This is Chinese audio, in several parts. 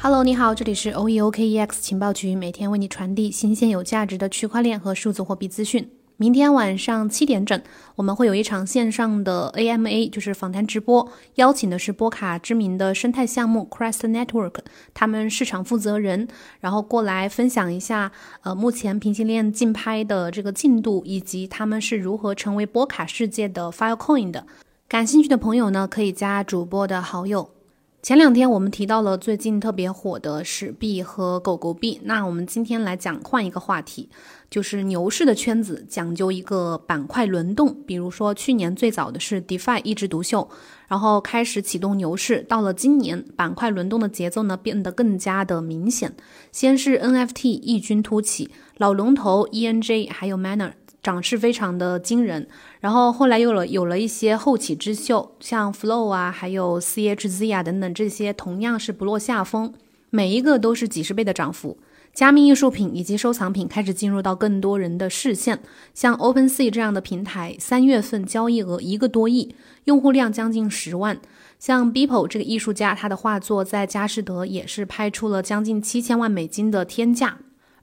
Hello，你好，这里是 OEOKEX 情报局，每天为你传递新鲜有价值的区块链和数字货币资讯。明天晚上七点整，我们会有一场线上的 AMA，就是访谈直播，邀请的是波卡知名的生态项目 Crest Network，他们市场负责人，然后过来分享一下，呃，目前平行链竞拍的这个进度，以及他们是如何成为波卡世界的 Filecoin 的。感兴趣的朋友呢，可以加主播的好友。前两天我们提到了最近特别火的史币和狗狗币，那我们今天来讲换一个话题，就是牛市的圈子讲究一个板块轮动。比如说去年最早的是 DeFi 一枝独秀，然后开始启动牛市，到了今年板块轮动的节奏呢变得更加的明显。先是 NFT 异军突起，老龙头 ENJ 还有 Manner。涨势非常的惊人，然后后来有了有了一些后起之秀，像 Flow 啊，还有 CHZ 啊等等，这些同样是不落下风，每一个都是几十倍的涨幅。加密艺术品以及收藏品开始进入到更多人的视线，像 OpenSea 这样的平台，三月份交易额一个多亿，用户量将近十万。像 Beeple 这个艺术家，他的画作在佳士得也是拍出了将近七千万美金的天价。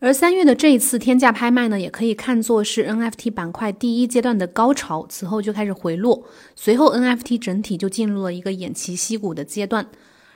而三月的这一次天价拍卖呢，也可以看作是 NFT 板块第一阶段的高潮，此后就开始回落，随后 NFT 整体就进入了一个偃旗息鼓的阶段，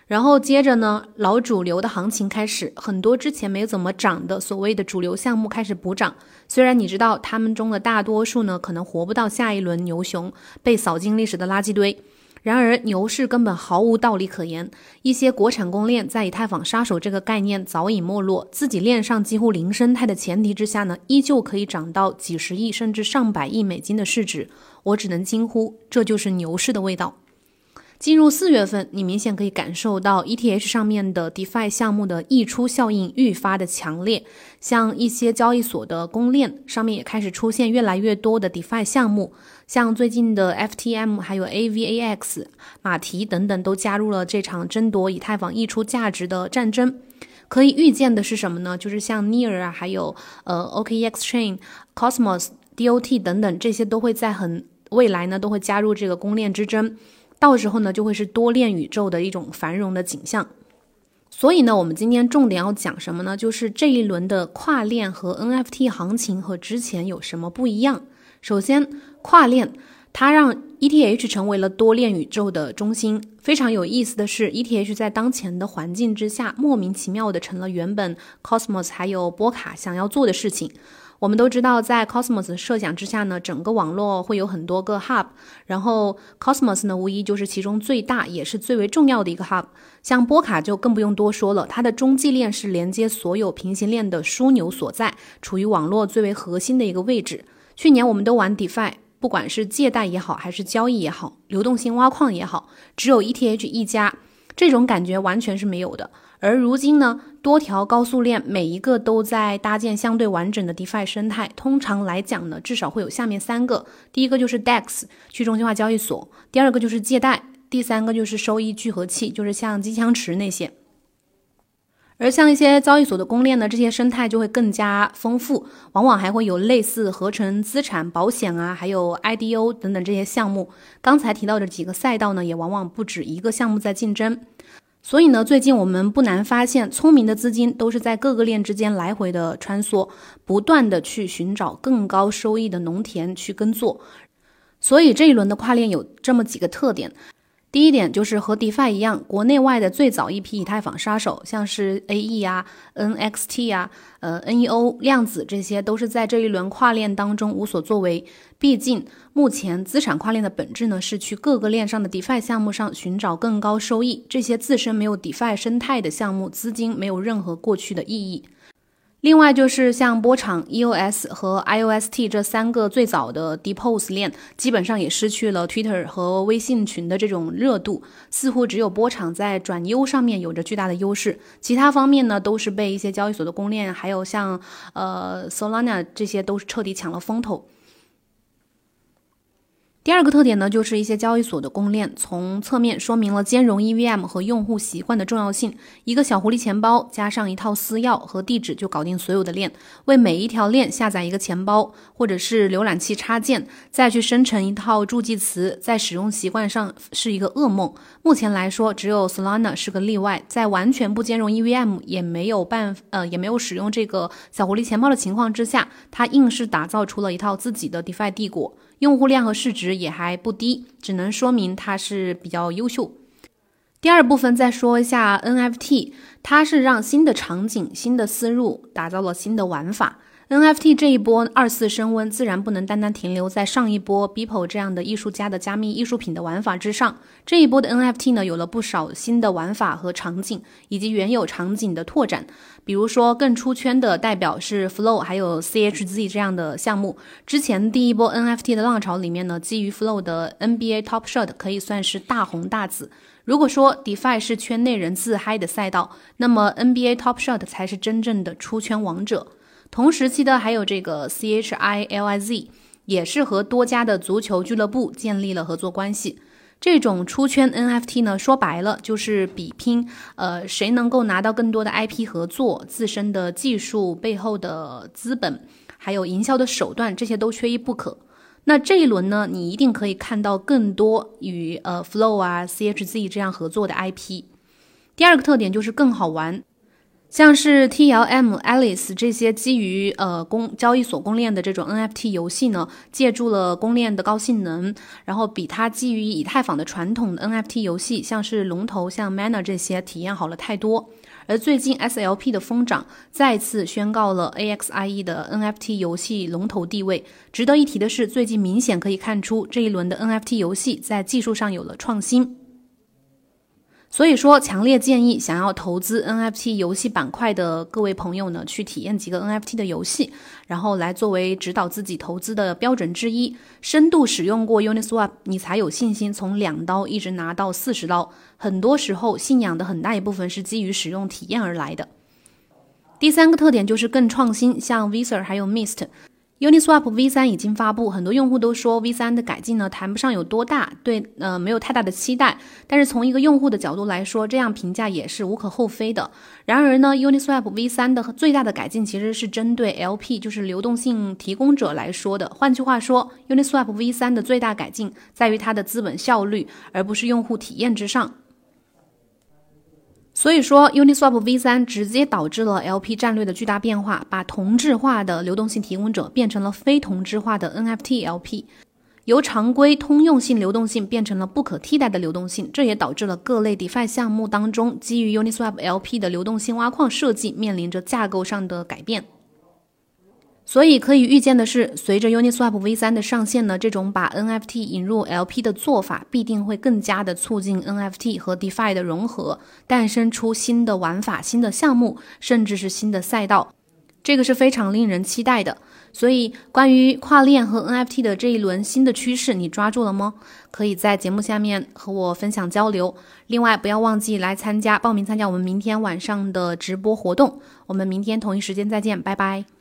然后接着呢，老主流的行情开始，很多之前没怎么涨的所谓的主流项目开始补涨，虽然你知道他们中的大多数呢，可能活不到下一轮牛熊，被扫进历史的垃圾堆。然而，牛市根本毫无道理可言。一些国产公链在以太坊杀手这个概念早已没落，自己链上几乎零生态的前提之下呢，依旧可以涨到几十亿甚至上百亿美金的市值。我只能惊呼，这就是牛市的味道。进入四月份，你明显可以感受到 ETH 上面的 DeFi 项目的溢出效应愈发的强烈，像一些交易所的公链上面也开始出现越来越多的 DeFi 项目，像最近的 FTM 还有 AVAX、马蹄等等都加入了这场争夺以太坊溢出价值的战争。可以预见的是什么呢？就是像 Near 啊，还有呃 OKEx Chain、Cosmos、DOT 等等这些都会在很未来呢都会加入这个公链之争。到时候呢，就会是多链宇宙的一种繁荣的景象。所以呢，我们今天重点要讲什么呢？就是这一轮的跨链和 NFT 行情和之前有什么不一样。首先，跨链它让 ETH 成为了多链宇宙的中心。非常有意思的是，ETH 在当前的环境之下，莫名其妙的成了原本 Cosmos 还有波卡想要做的事情。我们都知道，在 Cosmos 设想之下呢，整个网络会有很多个 Hub，然后 Cosmos 呢，无疑就是其中最大也是最为重要的一个 Hub。像波卡就更不用多说了，它的中继链是连接所有平行链的枢纽所在，处于网络最为核心的一个位置。去年我们都玩 DeFi，不管是借贷也好，还是交易也好，流动性挖矿也好，只有 ETH 一家，这种感觉完全是没有的。而如今呢，多条高速链每一个都在搭建相对完整的 DeFi 生态。通常来讲呢，至少会有下面三个：第一个就是 DEX 去中心化交易所，第二个就是借贷，第三个就是收益聚合器，就是像机枪池那些。而像一些交易所的公链呢，这些生态就会更加丰富，往往还会有类似合成资产、保险啊，还有 IDO 等等这些项目。刚才提到的几个赛道呢，也往往不止一个项目在竞争。所以呢，最近我们不难发现，聪明的资金都是在各个链之间来回的穿梭，不断的去寻找更高收益的农田去耕作。所以这一轮的跨链有这么几个特点。第一点就是和 DeFi 一样，国内外的最早一批以太坊杀手，像是 AE 啊、NXT 啊、呃 NEO 量子，这些都是在这一轮跨链当中无所作为。毕竟目前资产跨链的本质呢，是去各个链上的 DeFi 项目上寻找更高收益。这些自身没有 DeFi 生态的项目，资金没有任何过去的意义。另外就是像波场、EOS 和 IOST 这三个最早的 Depose 链，基本上也失去了 Twitter 和微信群的这种热度，似乎只有波场在转优上面有着巨大的优势，其他方面呢都是被一些交易所的公链，还有像呃 Solana 这些都是彻底抢了风头。第二个特点呢，就是一些交易所的公链从侧面说明了兼容 EVM 和用户习惯的重要性。一个小狐狸钱包加上一套私钥和地址就搞定所有的链。为每一条链下载一个钱包或者是浏览器插件，再去生成一套助记词，在使用习惯上是一个噩梦。目前来说，只有 Solana 是个例外，在完全不兼容 EVM 也没有办呃也没有使用这个小狐狸钱包的情况之下，它硬是打造出了一套自己的 DeFi 帝国。用户量和市值也还不低，只能说明它是比较优秀。第二部分再说一下 NFT，它是让新的场景、新的思路打造了新的玩法。NFT 这一波二次升温，自然不能单单停留在上一波 Beeple 这样的艺术家的加密艺术品的玩法之上。这一波的 NFT 呢，有了不少新的玩法和场景，以及原有场景的拓展。比如说，更出圈的代表是 Flow，还有 CHZ 这样的项目。之前第一波 NFT 的浪潮里面呢，基于 Flow 的 NBA Top Shot 可以算是大红大紫。如果说 DeFi 是圈内人自嗨的赛道，那么 NBA Top Shot 才是真正的出圈王者。同时期的还有这个 C H I L I Z，也是和多家的足球俱乐部建立了合作关系。这种出圈 NFT 呢，说白了就是比拼，呃，谁能够拿到更多的 IP 合作，自身的技术背后的资本，还有营销的手段，这些都缺一不可。那这一轮呢，你一定可以看到更多与呃 Flow 啊、CHZ 这样合作的 IP。第二个特点就是更好玩。像是 T L M Alice 这些基于呃公交易所公链的这种 N F T 游戏呢，借助了公链的高性能，然后比它基于以太坊的传统的 N F T 游戏，像是龙头像 Manner 这些体验好了太多。而最近 S L P 的疯涨，再次宣告了 A X I E 的 N F T 游戏龙头地位。值得一提的是，最近明显可以看出这一轮的 N F T 游戏在技术上有了创新。所以说，强烈建议想要投资 NFT 游戏板块的各位朋友呢，去体验几个 NFT 的游戏，然后来作为指导自己投资的标准之一。深度使用过 Uniswap，你才有信心从两刀一直拿到四十刀。很多时候，信仰的很大一部分是基于使用体验而来的。第三个特点就是更创新，像 Visa 还有 Mist。Uniswap V3 已经发布，很多用户都说 V3 的改进呢谈不上有多大，对，呃，没有太大的期待。但是从一个用户的角度来说，这样评价也是无可厚非的。然而呢，Uniswap V3 的最大的改进其实是针对 LP，就是流动性提供者来说的。换句话说，Uniswap V3 的最大改进在于它的资本效率，而不是用户体验之上。所以说，Uniswap V3 直接导致了 LP 战略的巨大变化，把同质化的流动性提供者变成了非同质化的 NFT LP，由常规通用性流动性变成了不可替代的流动性，这也导致了各类 DeFi 项目当中基于 Uniswap LP 的流动性挖矿设计面临着架构上的改变。所以可以预见的是，随着 Uniswap V3 的上线呢，这种把 NFT 引入 LP 的做法必定会更加的促进 NFT 和 DeFi 的融合，诞生出新的玩法、新的项目，甚至是新的赛道，这个是非常令人期待的。所以，关于跨链和 NFT 的这一轮新的趋势，你抓住了吗？可以在节目下面和我分享交流。另外，不要忘记来参加报名参加我们明天晚上的直播活动。我们明天同一时间再见，拜拜。